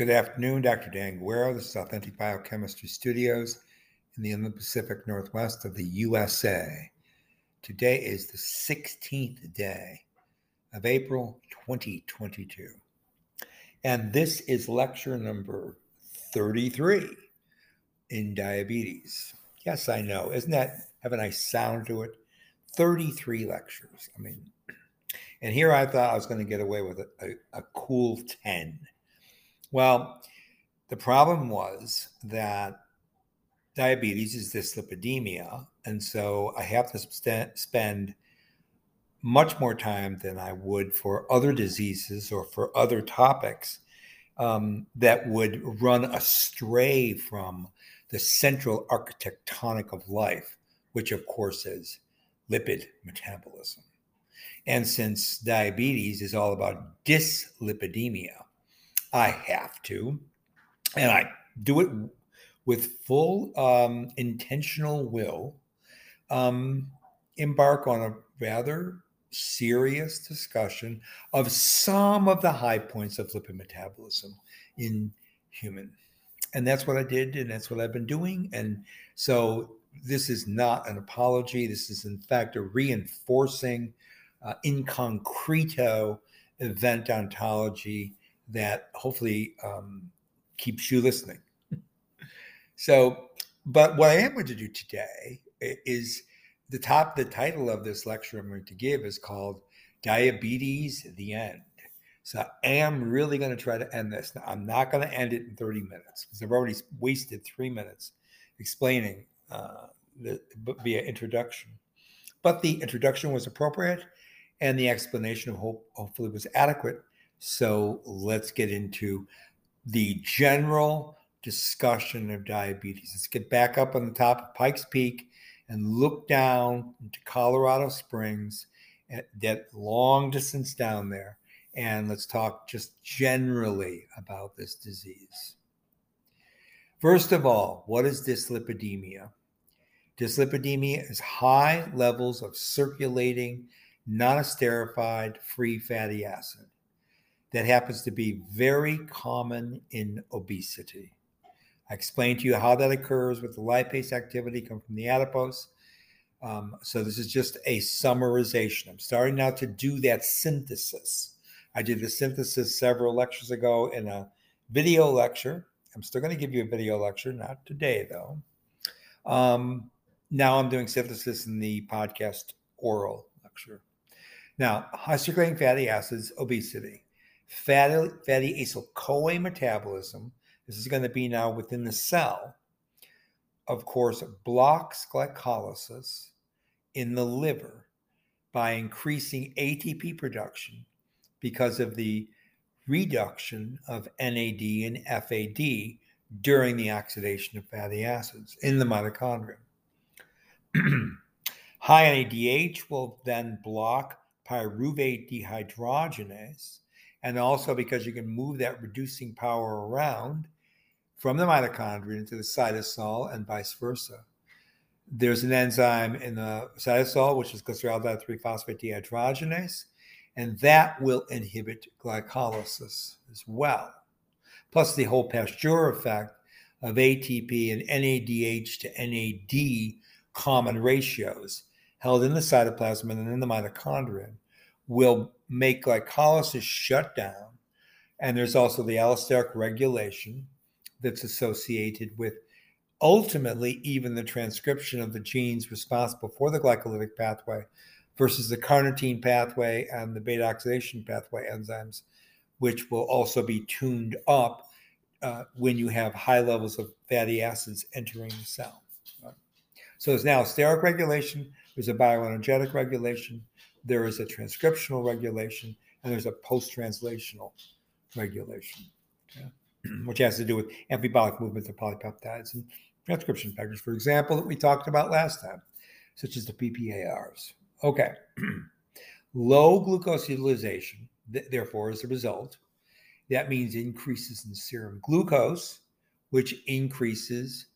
Good afternoon, Dr. Dan. This is Authentic Biochemistry Studios in the Inland Pacific Northwest of the USA. Today is the 16th day of April 2022. And this is lecture number 33 in diabetes. Yes, I know. Isn't that have a nice sound to it? 33 lectures. I mean, and here I thought I was going to get away with a, a, a cool 10. Well, the problem was that diabetes is dyslipidemia. And so I have to spend much more time than I would for other diseases or for other topics um, that would run astray from the central architectonic of life, which of course is lipid metabolism. And since diabetes is all about dyslipidemia, I have to, and I do it with full um, intentional will, um, embark on a rather serious discussion of some of the high points of lipid metabolism in human. And that's what I did, and that's what I've been doing. And so this is not an apology. This is, in fact, a reinforcing uh, in concreto event ontology that hopefully um, keeps you listening. so, but what I am going to do today is the top, the title of this lecture I'm going to give is called Diabetes, the End. So I am really going to try to end this. Now, I'm not going to end it in 30 minutes because I've already wasted three minutes explaining uh, the, via introduction. But the introduction was appropriate and the explanation hope hopefully was adequate. So let's get into the general discussion of diabetes. Let's get back up on the top of Pikes Peak and look down into Colorado Springs, at that long distance down there, and let's talk just generally about this disease. First of all, what is dyslipidemia? Dyslipidemia is high levels of circulating non-esterified free fatty acid that happens to be very common in obesity. I explained to you how that occurs with the lipase activity coming from the adipose. Um, so this is just a summarization. I'm starting now to do that synthesis. I did the synthesis several lectures ago in a video lecture. I'm still going to give you a video lecture, not today though. Um, now I'm doing synthesis in the podcast oral lecture. Now, high circulating fatty acids, obesity, fatty, fatty acyl CoA metabolism. This is going to be now within the cell. Of course, blocks glycolysis in the liver by increasing ATP production because of the reduction of NAD and FAD during the oxidation of fatty acids in the mitochondria. High NADH will then block pyruvate dehydrogenase. And also because you can move that reducing power around from the mitochondria into the cytosol and vice versa. There's an enzyme in the cytosol, which is glyceraldehyde 3 phosphate dehydrogenase, and that will inhibit glycolysis as well. Plus, the whole Pasteur effect of ATP and NADH to NAD common ratios held in the cytoplasm and then in the mitochondria will make glycolysis shut down. And there's also the allosteric regulation that's associated with ultimately even the transcription of the genes responsible for the glycolytic pathway versus the carnitine pathway and the beta oxidation pathway enzymes, which will also be tuned up uh, when you have high levels of fatty acids entering the cell. So there's allosteric regulation, there's a bioenergetic regulation, there is a transcriptional regulation, and there's a post translational regulation, okay? which has to do with amphibolic movement of polypeptides and transcription factors, for example, that we talked about last time, such as the PPARs. Okay. Low glucose utilization, th- therefore, is the result. That means increases in serum glucose, which increases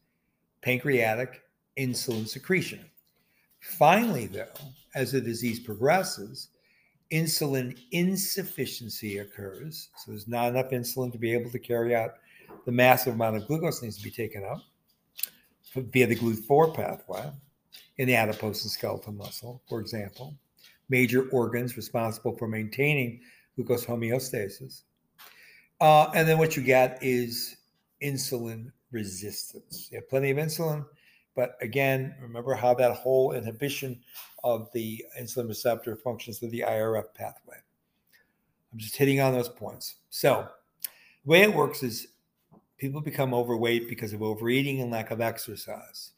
pancreatic insulin secretion. Finally, though, as the disease progresses, insulin insufficiency occurs. So there's not enough insulin to be able to carry out the massive amount of glucose needs to be taken up via the GLUT4 pathway in the adipose and skeletal muscle, for example. Major organs responsible for maintaining glucose homeostasis. Uh, and then what you get is insulin resistance. You have plenty of insulin, but again, remember how that whole inhibition of the insulin receptor functions through the IRF pathway. I'm just hitting on those points. So, the way it works is people become overweight because of overeating and lack of exercise.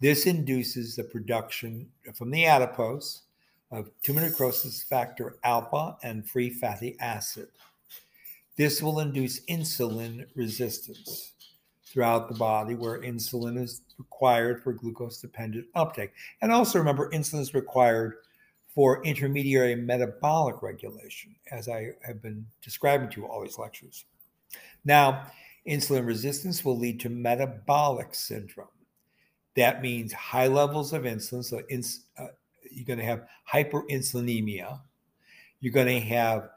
This induces the production from the adipose of tumor necrosis factor alpha and free fatty acid. This will induce insulin resistance throughout the body where insulin is required for glucose dependent uptake. And also remember, insulin is required for intermediary metabolic regulation, as I have been describing to you all these lectures. Now, insulin resistance will lead to metabolic syndrome. That means high levels of insulin. So, ins- uh, you're going to have hyperinsulinemia. You're going to have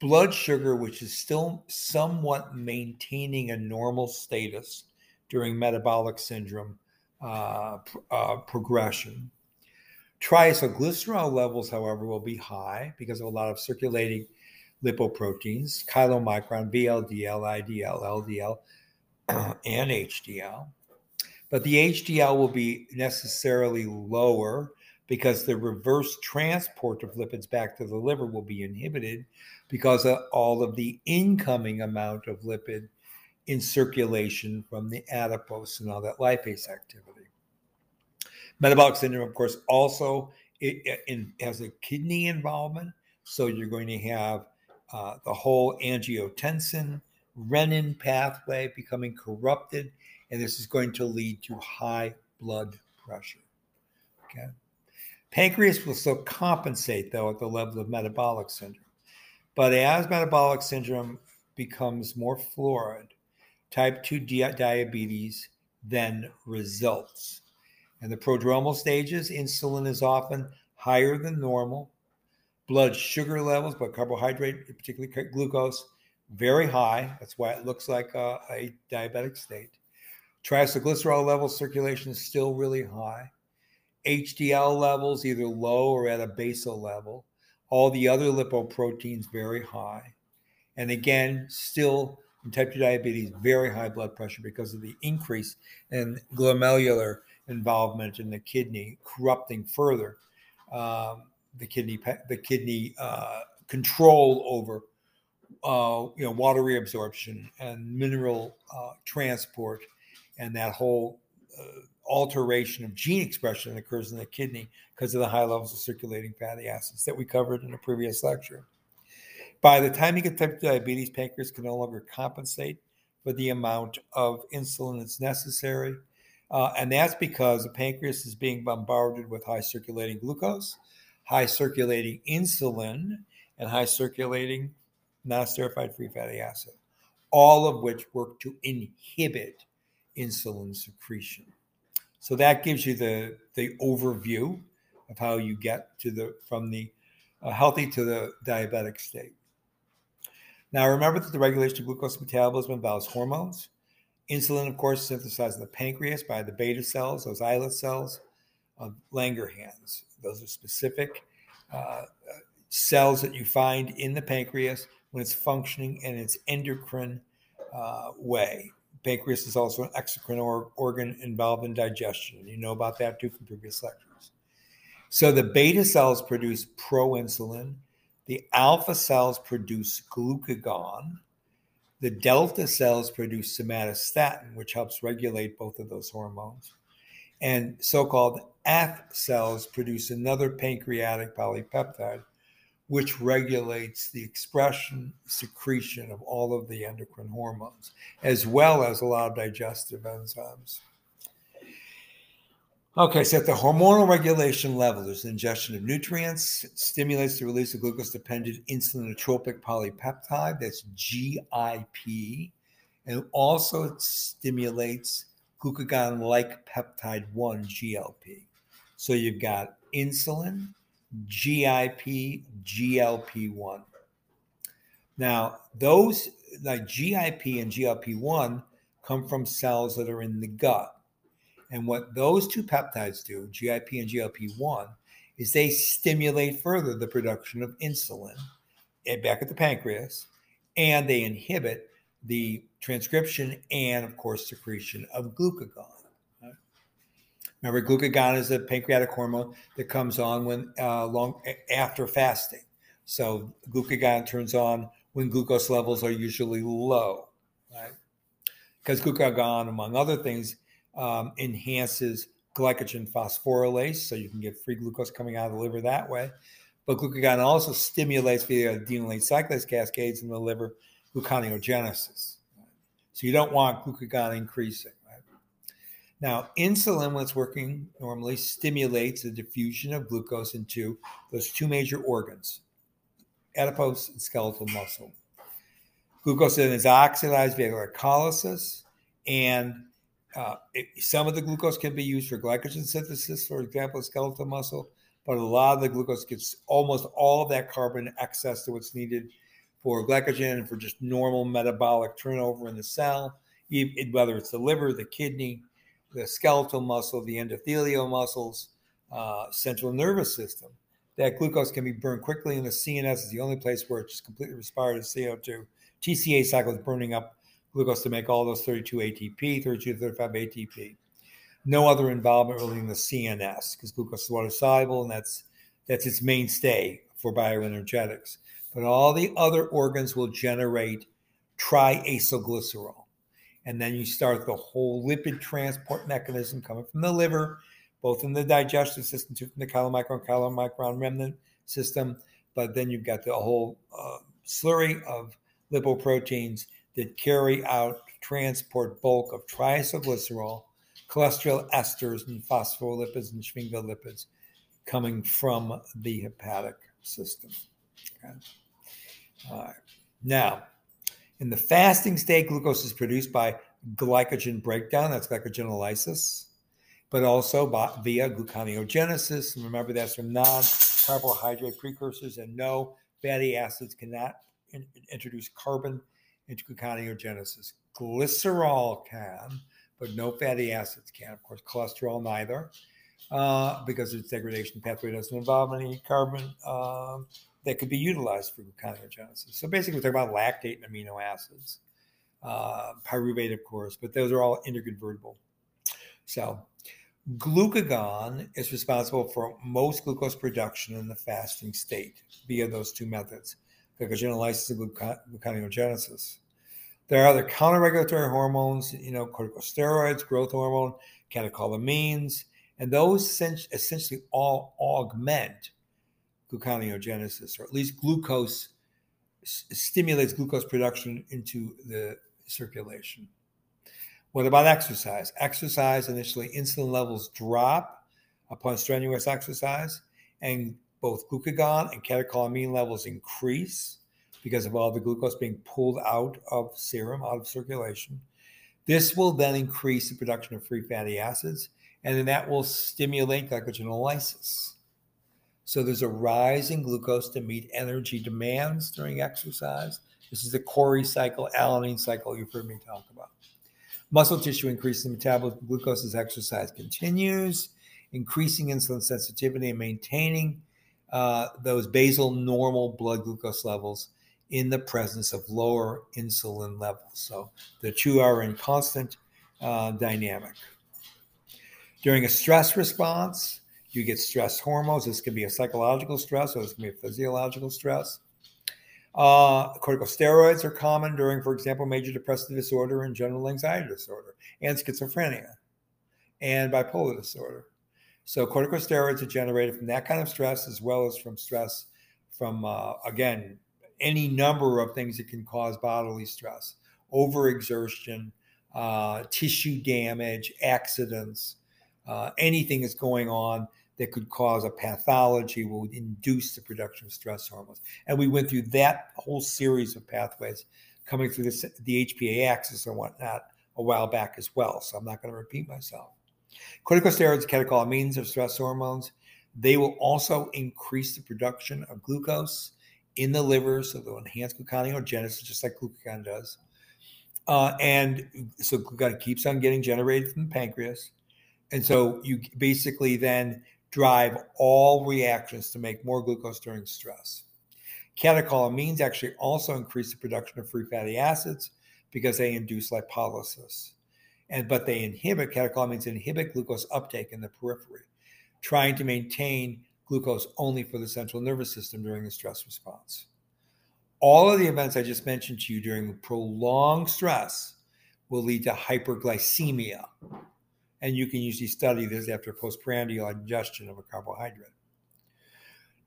blood sugar, which is still somewhat maintaining a normal status during metabolic syndrome uh, uh, progression. Triacylglycerol levels, however, will be high because of a lot of circulating lipoproteins, chylomicron, VLDL, IDL, LDL, and HDL. But the HDL will be necessarily lower because the reverse transport of lipids back to the liver will be inhibited because of all of the incoming amount of lipid in circulation from the adipose and all that lipase activity. Metabolic syndrome, of course, also it, it has a kidney involvement. So you're going to have uh, the whole angiotensin renin pathway becoming corrupted, and this is going to lead to high blood pressure. Okay. Pancreas will still compensate, though, at the level of metabolic syndrome. But as metabolic syndrome becomes more florid, type 2 diabetes then results. In the prodromal stages, insulin is often higher than normal. Blood sugar levels, but carbohydrate, particularly glucose, very high. That's why it looks like a, a diabetic state. Triglycerol levels, circulation is still really high. HDL levels either low or at a basal level. All the other lipoproteins very high. And again, still in type 2 diabetes, very high blood pressure because of the increase in glomerular involvement in the kidney, corrupting further um, the kidney the kidney uh, control over uh, you know water reabsorption and mineral uh, transport, and that whole uh, alteration of gene expression that occurs in the kidney because of the high levels of circulating fatty acids that we covered in a previous lecture. By the time you get type 2 diabetes, pancreas can no longer compensate for the amount of insulin that's necessary. Uh, and that's because the pancreas is being bombarded with high circulating glucose, high circulating insulin, and high circulating non esterified free fatty acid, all of which work to inhibit insulin secretion. So that gives you the the overview of how you get to the from the uh, healthy to the diabetic state. Now remember that the regulation of glucose metabolism involves hormones. Insulin, of course, is synthesized in the pancreas by the beta cells, those islet cells of Langerhans. Those are specific uh, cells that you find in the pancreas when it's functioning in its endocrine uh, way pancreas is also an exocrine or, organ involved in digestion. You know about that too from previous lectures. So the beta cells produce proinsulin, the alpha cells produce glucagon, the delta cells produce somatostatin, which helps regulate both of those hormones. And so called F cells produce another pancreatic polypeptide, which regulates the expression, secretion of all of the endocrine hormones, as well as a lot of digestive enzymes. Okay, so at the hormonal regulation level, there's ingestion of nutrients. It stimulates the release of glucose dependent insulinotropic polypeptide, that's GIP, and also it stimulates glucagon like peptide 1, GLP. So you've got insulin, GIP, GLP 1. Now, those like GIP and GLP 1 come from cells that are in the gut. And what those two peptides do, GIP and GLP 1, is they stimulate further the production of insulin eh, back at the pancreas, and they inhibit the transcription and, of course, secretion of glucagon. Remember, glucagon is a pancreatic hormone that comes on when uh, long after fasting. So glucagon turns on when glucose levels are usually low, right? Because glucagon, among other things, um, enhances glycogen phosphorylase, so you can get free glucose coming out of the liver that way. But glucagon also stimulates the adenylate cyclase cascades in the liver gluconeogenesis. So you don't want glucagon increasing. Now, insulin, when it's working normally, stimulates the diffusion of glucose into those two major organs, adipose and skeletal muscle. Glucose then is oxidized via glycolysis, and uh, it, some of the glucose can be used for glycogen synthesis, for example, skeletal muscle, but a lot of the glucose gets almost all of that carbon excess to what's needed for glycogen and for just normal metabolic turnover in the cell, whether it's the liver, the kidney, the skeletal muscle, the endothelial muscles, uh, central nervous system. That glucose can be burned quickly in the CNS is the only place where it's completely respired as CO2. TCA cycle is burning up glucose to make all those 32 ATP, 32 to 35 ATP. No other involvement really in the CNS because glucose is water soluble and that's that's its mainstay for bioenergetics but all the other organs will generate triacylglycerol. And then you start the whole lipid transport mechanism coming from the liver, both in the digestive system, too, from the chylomicron, chylomicron remnant system. But then you've got the whole uh, slurry of lipoproteins that carry out transport bulk of triacylglycerol, cholesterol esters, and phospholipids and sphingolipids coming from the hepatic system. Okay. All right. Now, in the fasting state, glucose is produced by glycogen breakdown, that's glycogenolysis, but also by, via gluconeogenesis. And remember, that's from non carbohydrate precursors, and no fatty acids cannot in, introduce carbon into gluconeogenesis. Glycerol can, but no fatty acids can. Of course, cholesterol neither, uh, because its degradation pathway doesn't involve any carbon. Uh, that could be utilized for gluconeogenesis. So basically, we're talking about lactate and amino acids, uh, pyruvate, of course, but those are all interconvertible. So glucagon is responsible for most glucose production in the fasting state via those two methods, glycogenolysis and gluconeogenesis. There are other counter-regulatory hormones, you know, corticosteroids, growth hormone, catecholamines, and those essentially all augment gluconeogenesis, or at least glucose stimulates glucose production into the circulation. What about exercise? Exercise, initially, insulin levels drop upon strenuous exercise, and both glucagon and catecholamine levels increase because of all the glucose being pulled out of serum, out of circulation. This will then increase the production of free fatty acids, and then that will stimulate glycogenolysis. So there's a rise in glucose to meet energy demands during exercise. This is the Cori cycle, alanine cycle you've heard me talk about. Muscle tissue increases in metabolism of glucose as exercise continues, increasing insulin sensitivity and maintaining uh, those basal normal blood glucose levels in the presence of lower insulin levels. So the two are in constant uh, dynamic. During a stress response, you get stress hormones. This can be a psychological stress or this can be a physiological stress. Uh, corticosteroids are common during, for example, major depressive disorder and general anxiety disorder, and schizophrenia, and bipolar disorder. So, corticosteroids are generated from that kind of stress as well as from stress from, uh, again, any number of things that can cause bodily stress, overexertion, uh, tissue damage, accidents, uh, anything that's going on that could cause a pathology will induce the production of stress hormones. And we went through that whole series of pathways coming through this, the HPA axis and whatnot a while back as well. So I'm not going to repeat myself. Corticosteroids, catecholamines are stress hormones. They will also increase the production of glucose in the liver, so they'll enhance gluconeogenesis, just like glucagon does. Uh, and so glucagon keeps on getting generated from the pancreas. And so you basically then drive all reactions to make more glucose during stress. Catecholamines actually also increase the production of free fatty acids because they induce lipolysis. And but they inhibit catecholamines inhibit glucose uptake in the periphery, trying to maintain glucose only for the central nervous system during the stress response. All of the events I just mentioned to you during prolonged stress will lead to hyperglycemia. And you can usually study this after postprandial ingestion of a carbohydrate.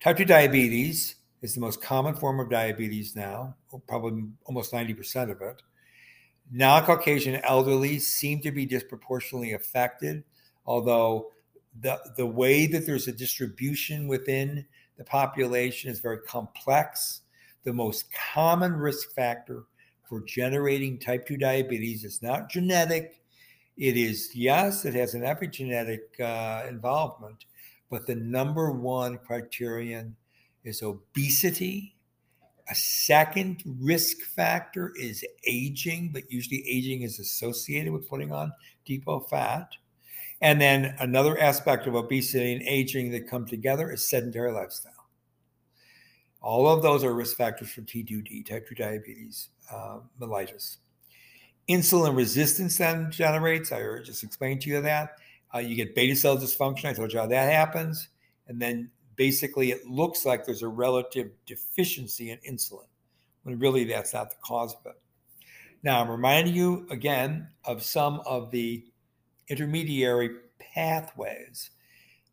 Type 2 diabetes is the most common form of diabetes now, probably almost 90% of it. Non Caucasian elderly seem to be disproportionately affected, although the, the way that there's a distribution within the population is very complex. The most common risk factor for generating type 2 diabetes is not genetic. It is, yes, it has an epigenetic uh, involvement, but the number one criterion is obesity. A second risk factor is aging, but usually aging is associated with putting on depot fat. And then another aspect of obesity and aging that come together is sedentary lifestyle. All of those are risk factors for T2D, type 2 diabetes, uh, mellitus. Insulin resistance then generates, I just explained to you that. Uh, you get beta cell dysfunction. I told you how that happens. And then basically it looks like there's a relative deficiency in insulin, when really that's not the cause of it. Now, I'm reminding you again of some of the intermediary pathways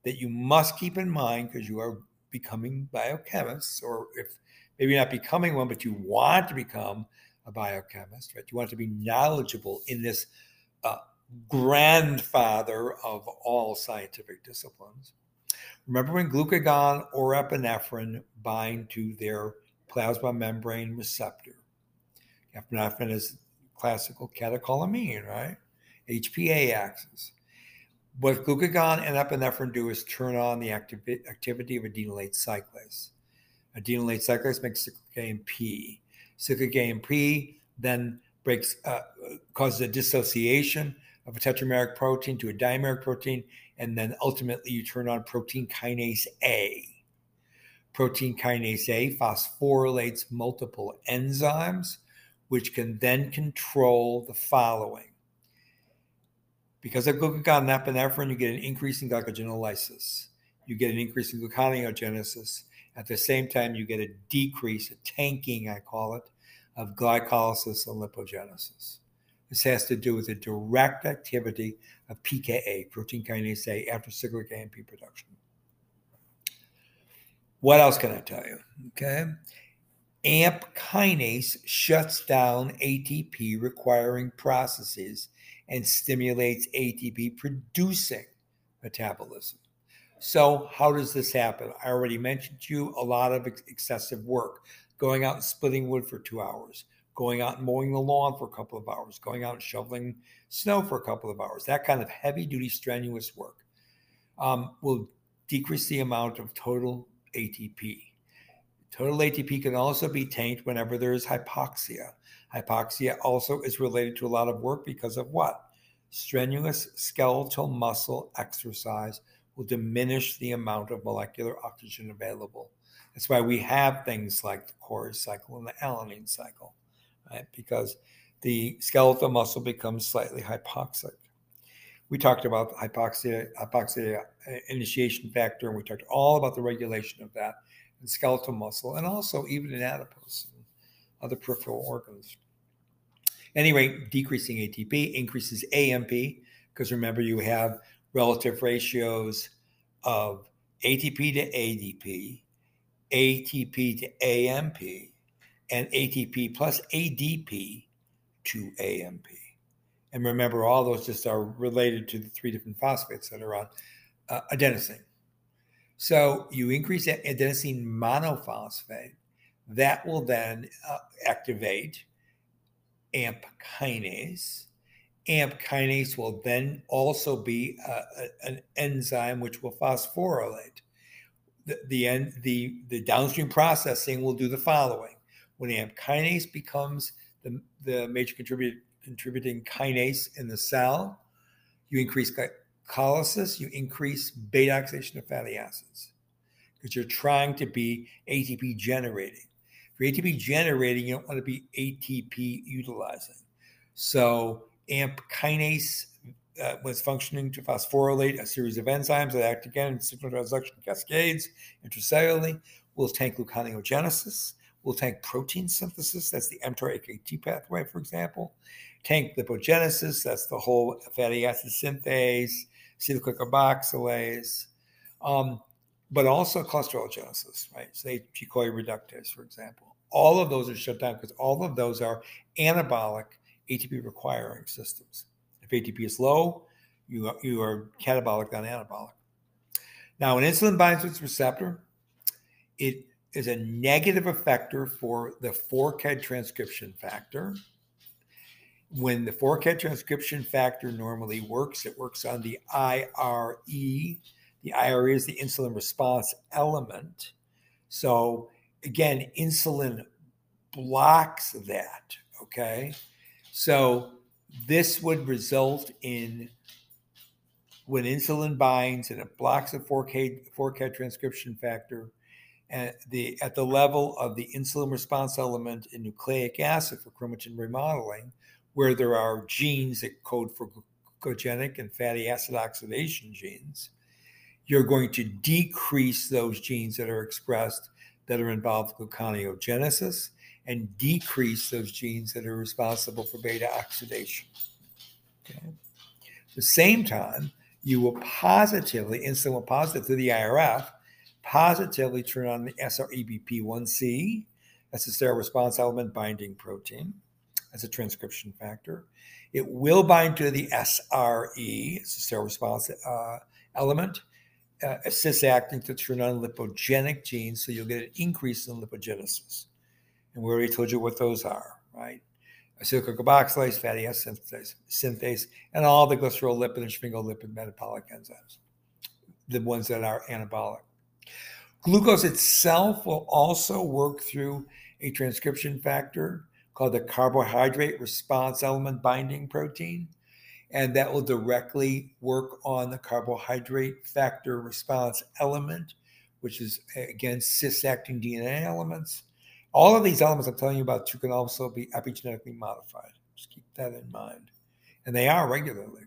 that you must keep in mind because you are becoming biochemists, or if maybe not becoming one, but you want to become a biochemist, right? You want to be knowledgeable in this uh, grandfather of all scientific disciplines. Remember when glucagon or epinephrine bind to their plasma membrane receptor? Epinephrine is classical catecholamine, right? HPA axis. What glucagon and epinephrine do is turn on the activi- activity of adenylate cyclase. Adenylate cyclase makes cyclic AMP. Cyclic AMP then breaks, uh, causes a dissociation of a tetrameric protein to a dimeric protein, and then ultimately you turn on protein kinase A. Protein kinase A phosphorylates multiple enzymes, which can then control the following. Because of glucagon and epinephrine, you get an increase in glycogenolysis. You get an increase in gluconeogenesis. At the same time, you get a decrease, a tanking, I call it, of glycolysis and lipogenesis. This has to do with the direct activity of PKA, protein kinase A, after cyclic AMP production. What else can I tell you? Okay. AMP kinase shuts down ATP requiring processes and stimulates ATP producing metabolism. So, how does this happen? I already mentioned to you a lot of ex- excessive work, going out and splitting wood for two hours, going out and mowing the lawn for a couple of hours, going out and shoveling snow for a couple of hours. That kind of heavy duty, strenuous work um, will decrease the amount of total ATP. Total ATP can also be tanked whenever there is hypoxia. Hypoxia also is related to a lot of work because of what? Strenuous skeletal muscle exercise will diminish the amount of molecular oxygen available. That's why we have things like the Cori cycle and the alanine cycle right? Because the skeletal muscle becomes slightly hypoxic. We talked about hypoxia, hypoxia uh, initiation factor, and we talked all about the regulation of that in skeletal muscle, and also even in adipose and other peripheral organs. Anyway, decreasing ATP increases AMP because remember you have relative ratios of ATP to ADP, ATP to AMP, and ATP plus ADP to AMP. And remember, all those just are related to the three different phosphates that are on uh, adenosine. So you increase adenosine monophosphate, that will then uh, activate AMP kinase. AMP kinase will then also be uh, an enzyme which will phosphorylate. the, the end the the downstream processing will do the following. When AMP kinase becomes the, the major contributing kinase in the cell, you increase glycolysis, you increase beta oxidation of fatty acids because you're trying to be ATP generating. For ATP generating, you don't want to be ATP utilizing. So AMP kinase uh, was functioning to phosphorylate a series of enzymes that act again in signal transduction cascades intracellularly, we'll tank gluconeogenesis, will tank protein synthesis, that's the mTOR AKT pathway, for example, tank lipogenesis, that's the whole fatty acid synthase, acetylglycocarboxylase, um, but also cholesterologenesis, right? HMG-CoA reductase, for example. All of those are shut down because all of those are anabolic ATP requiring systems. If ATP is low, you are, you are catabolic, not anabolic. Now, when insulin binds to its receptor, it is a negative effector for the fork transcription factor. When the fork transcription factor normally works, it works on the IRE. The IRE is the insulin response element. So, again, insulin blocks that. Okay. So, this would result in when insulin binds and it blocks the 4K, 4K transcription factor at the, at the level of the insulin response element in nucleic acid for chromatin remodeling, where there are genes that code for glucogenic and fatty acid oxidation genes, you're going to decrease those genes that are expressed that are involved in gluconeogenesis and decrease those genes that are responsible for beta oxidation. Okay. At the same time, you will positively, insulin will positive through the IRF, positively turn on the SREBP1C, that's the steroid response element binding protein, as a transcription factor. It will bind to the SRE, it's a steroid response uh, element, uh, acting to turn on lipogenic genes, so you'll get an increase in lipogenesis. And we already told you what those are, right? Acetylcarboxylase, fatty acid synthase, synthase, and all the glycerol lipid and sphingolipid metabolic enzymes, the ones that are anabolic. Glucose itself will also work through a transcription factor called the carbohydrate response element binding protein. And that will directly work on the carbohydrate factor response element, which is again cis acting DNA elements. All of these elements I'm telling you about too can also be epigenetically modified. Just keep that in mind. And they are regularly.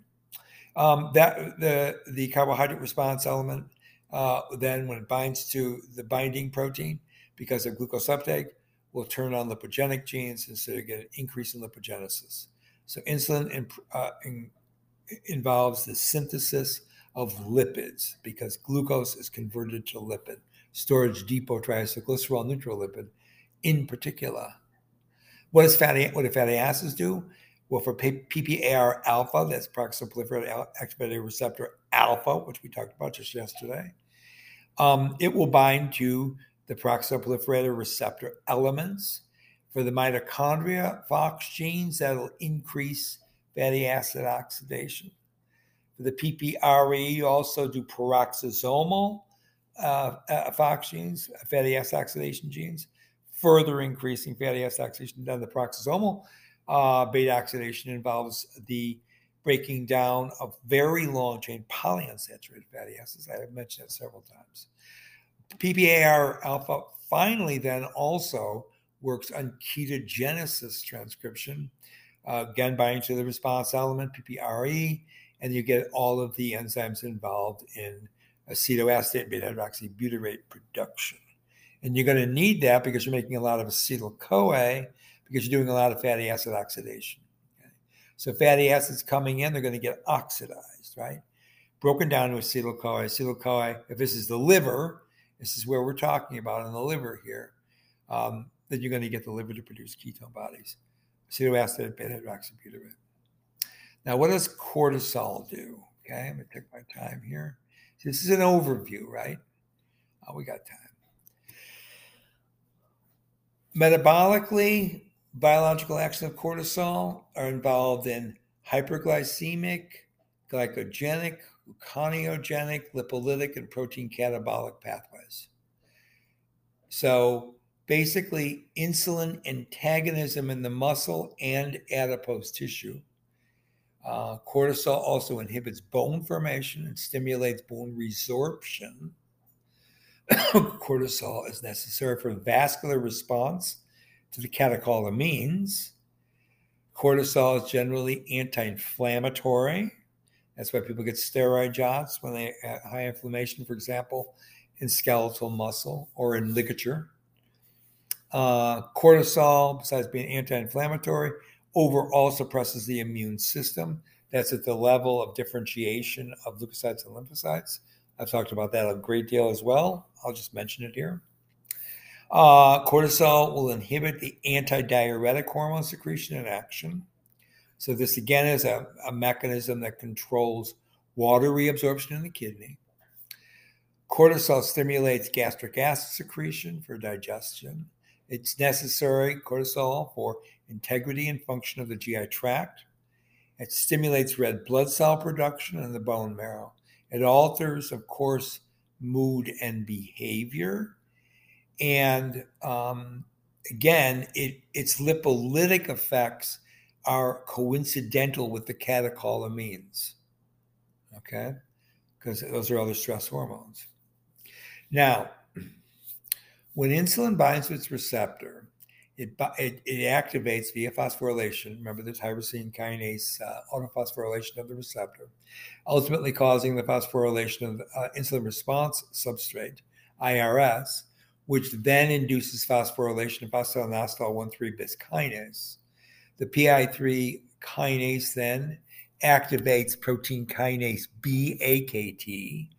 Um, that the the carbohydrate response element uh, then when it binds to the binding protein because of glucose uptake will turn on lipogenic genes and so you get an increase in lipogenesis. So insulin in, uh, in, involves the synthesis of lipids because glucose is converted to lipid, storage depot triacylglycerol neutral lipid in particular. What does fatty what do fatty acids do? Well, for PPAR alpha, that's peroxide proliferated expedited receptor alpha, which we talked about just yesterday, um, it will bind to the peroxide proliferator receptor elements. For the mitochondria, FOX genes, that'll increase fatty acid oxidation. For the PPRE, you also do peroxisomal uh, uh, FOX genes, fatty acid oxidation genes, further increasing fatty acid oxidation. Then the peroxisomal uh, beta oxidation involves the breaking down of very long chain polyunsaturated fatty acids. I have mentioned that several times. PPAR alpha finally then also works on ketogenesis transcription, uh, again binding to the response element, PPRE, and you get all of the enzymes involved in acetoacetate and beta hydroxybutyrate production. And you're going to need that because you're making a lot of acetyl CoA because you're doing a lot of fatty acid oxidation. So fatty acids coming in, they're going to get oxidized, right? Broken down to acetyl CoA. Acetyl CoA, if this is the liver, this is where we're talking about in the liver here, um, then you're going to get the liver to produce ketone bodies, acetoacetate beta hydroxybutyrate. Now, what does cortisol do? Okay, I'm going to take my time here. This is an overview, right? Oh, we got time. Metabolically, biological action of cortisol are involved in hyperglycemic, glycogenic, gluconeogenic, lipolytic, and protein catabolic pathways. So basically, insulin antagonism in the muscle and adipose tissue. Uh, cortisol also inhibits bone formation and stimulates bone resorption. cortisol is necessary for vascular response to the catecholamines. Cortisol is generally anti inflammatory. That's why people get steroid shots when they have high inflammation, for example, in skeletal muscle or in ligature. Uh, cortisol, besides being anti inflammatory, overall suppresses the immune system. That's at the level of differentiation of leukocytes and lymphocytes. I've talked about that a great deal as well. I'll just mention it here. Uh, cortisol will inhibit the antidiuretic hormone secretion and action. So, this again is a, a mechanism that controls water reabsorption in the kidney. Cortisol stimulates gastric acid secretion for digestion. It's necessary, cortisol, for integrity and function of the GI tract. It stimulates red blood cell production in the bone marrow. It alters, of course, mood and behavior. And um, again, it, its lipolytic effects are coincidental with the catecholamines. Okay? Because those are other stress hormones. Now, when insulin binds to its receptor, it, it, it, activates via phosphorylation. Remember, the tyrosine kinase uh, autophosphorylation of the receptor, ultimately causing the phosphorylation of uh, insulin response substrate, IRS, which then induces phosphorylation of phosphoinositol 1,3 bis kinase. The PI3 kinase then activates protein kinase B, AKT,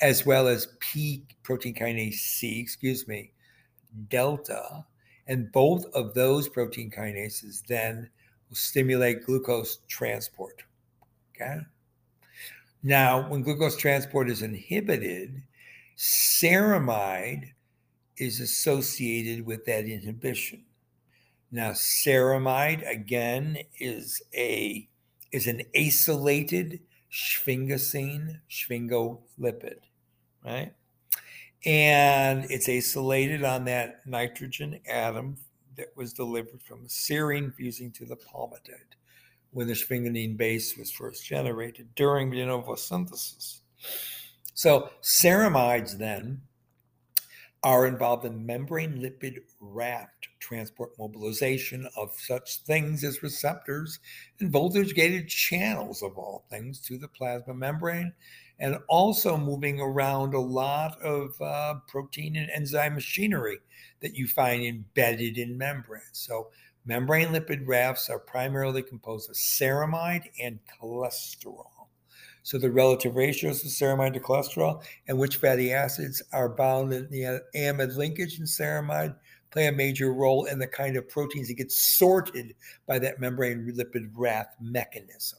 as well as P protein kinase C, excuse me, delta. And both of those protein kinases then will stimulate glucose transport. Okay. Now, when glucose transport is inhibited, ceramide is associated with that inhibition. Now, ceramide again is a is an acylated sphingosine sphingolipid, right? And it's acylated on that nitrogen atom that was delivered from serine fusing to the palmitate when the sphingosine base was first generated during de novo synthesis. So ceramides then are involved in membrane lipid raft transport mobilization of such things as receptors and voltage gated channels of all things to the plasma membrane and also moving around a lot of uh, protein and enzyme machinery that you find embedded in membranes. So membrane lipid rafts are primarily composed of ceramide and cholesterol. So the relative ratios of ceramide to cholesterol and which fatty acids are bound in the amide linkage in ceramide play a major role in the kind of proteins that get sorted by that membrane lipid raft mechanism.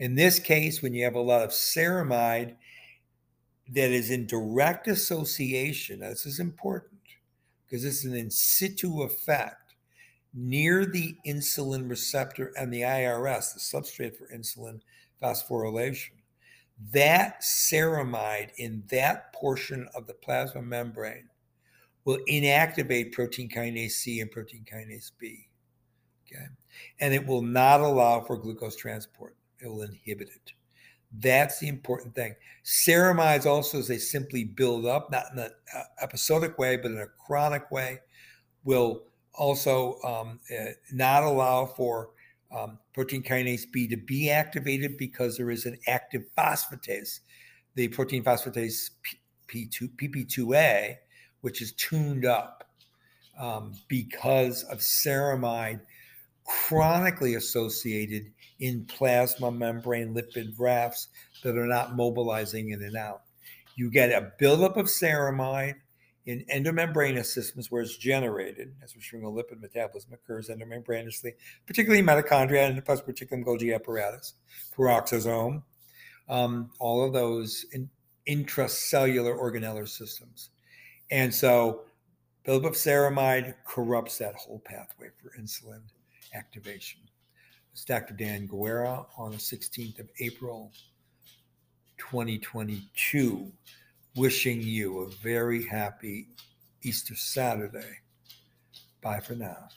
In this case, when you have a lot of ceramide that is in direct association, this is important because it's an in situ effect near the insulin receptor and the IRS, the substrate for insulin phosphorylation. That ceramide in that portion of the plasma membrane will inactivate protein kinase C and protein kinase B. Okay. And it will not allow for glucose transport, it will inhibit it. That's the important thing. Ceramides also, as they simply build up, not in an uh, episodic way, but in a chronic way, will also um, uh, not allow for um, protein kinase B to be activated because there is an active phosphatase, the protein phosphatase P2, PP2A, which is tuned up um, because of ceramide chronically associated in plasma membrane lipid rafts that are not mobilizing in and out. You get a buildup of ceramide in endomembranous systems where it's generated, as we're lipid metabolism occurs endomembranously, particularly mitochondria and plus particularly Golgi apparatus, peroxisome, um, all of those in, intracellular organellar systems. And so buildup of ceramide corrupts that whole pathway for insulin activation. It's Dr. Dan Guerra on the 16th of April 2022. Wishing you a very happy Easter Saturday. Bye for now.